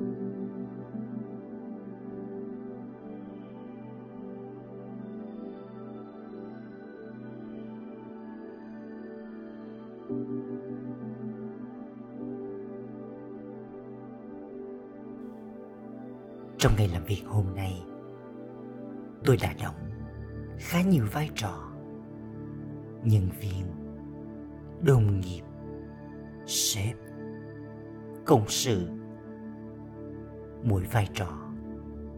Trong ngày làm việc hôm nay, tôi đã đóng khá nhiều vai trò. Nhân viên, đồng nghiệp, sếp, công sự mỗi vai trò,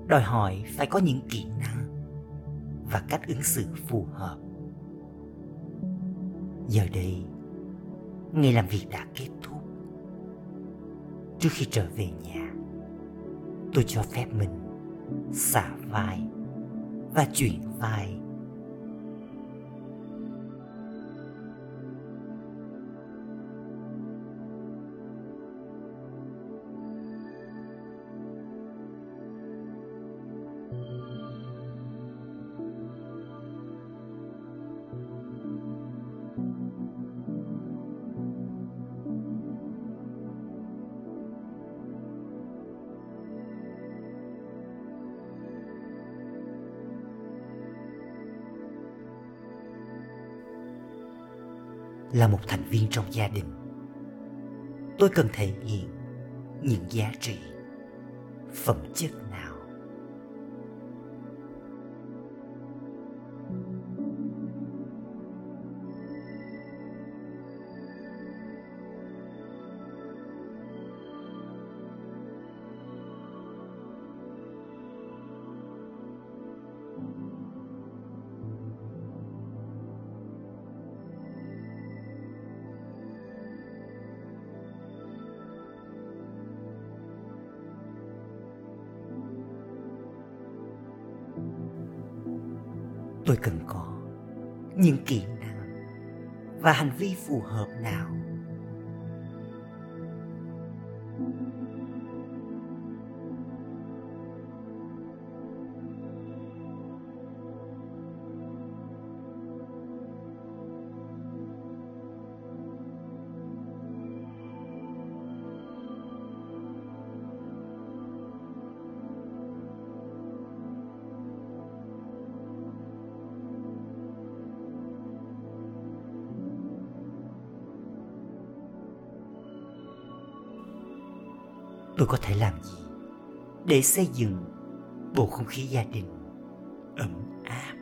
đòi hỏi phải có những kỹ năng và cách ứng xử phù hợp. Giờ đây ngày làm việc đã kết thúc. Trước khi trở về nhà, tôi cho phép mình xả vai và chuyển vai là một thành viên trong gia đình. Tôi cần thể hiện những giá trị, phẩm chất nào tôi cần có những kỹ năng và hành vi phù hợp nào tôi có thể làm gì để xây dựng bầu không khí gia đình ấm áp?